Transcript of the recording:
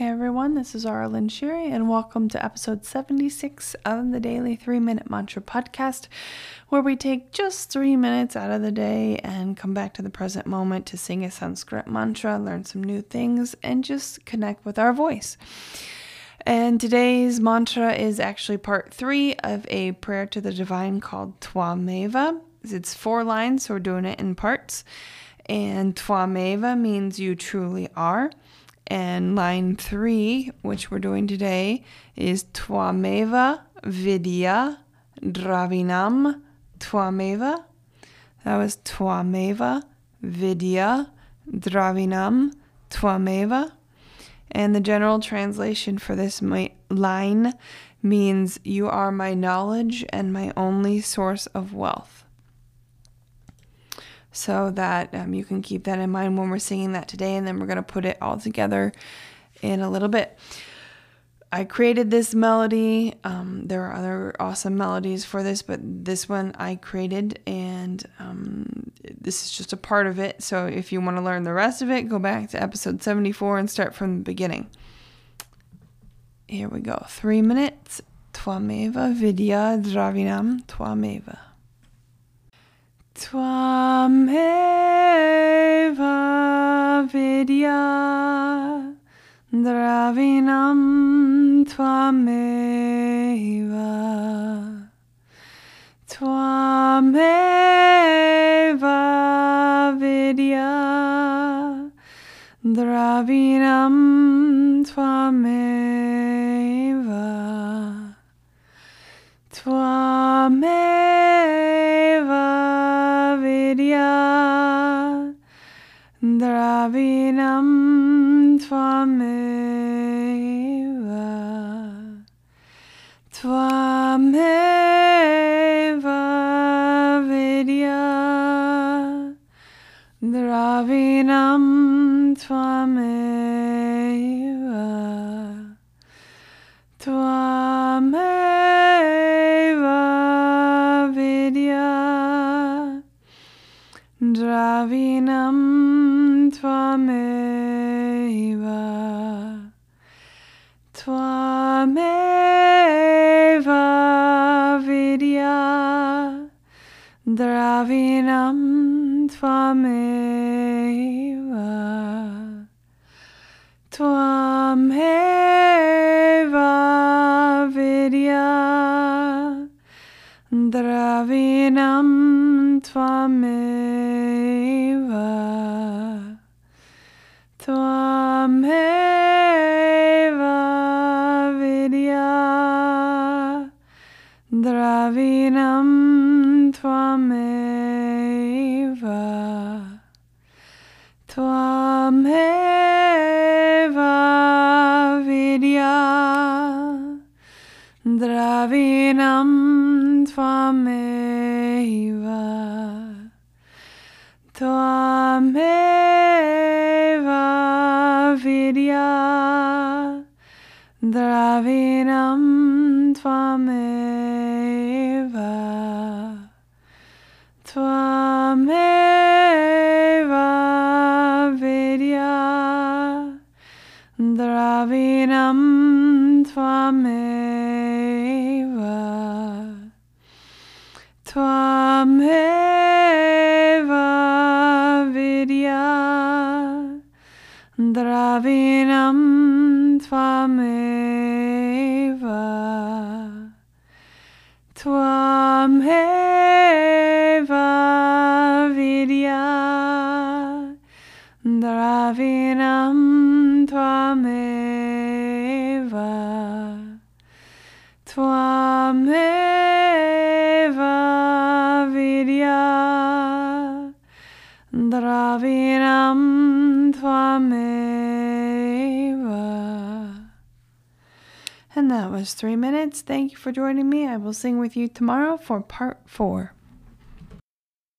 Hey everyone, this is Aaralyn Shiri, and welcome to episode 76 of the Daily 3 Minute Mantra Podcast, where we take just three minutes out of the day and come back to the present moment to sing a Sanskrit mantra, learn some new things, and just connect with our voice. And today's mantra is actually part three of a prayer to the divine called Twameva. It's four lines, so we're doing it in parts. And Twameva means you truly are. And line three, which we're doing today, is Twameva Vidya Dravinam Twameva. That was Twameva Vidya Dravinam Twameva. And the general translation for this line means, You are my knowledge and my only source of wealth so that um, you can keep that in mind when we're singing that today. And then we're going to put it all together in a little bit. I created this melody. Um, there are other awesome melodies for this, but this one I created, and um, this is just a part of it. So if you want to learn the rest of it, go back to episode 74 and start from the beginning. Here we go. Three minutes. Twameva vidya dravinam twameva. Tvameva vidya dravinam tvameva Tvameva vidya dravinam tvameva Tvameva Bhavinam Twameva Twameva Vidya. Dravinam Twameva Twameva Vidya. Dravinam Tvameva vidya dravinam tvameva tvameva Dravinam Twameva. Twameva Vidya. Dravinam Twameva. Twameva Vidya Dravinam Twameva Twameva Vidya. Dravinam Twameva Twameva Vidya. Dravinam त्वामेव त्वामेव Vidya द्राविणं त्वामेव त्वामेव Vidya द्राविणं त्वामेव And that was three minutes. Thank you for joining me. I will sing with you tomorrow for part four.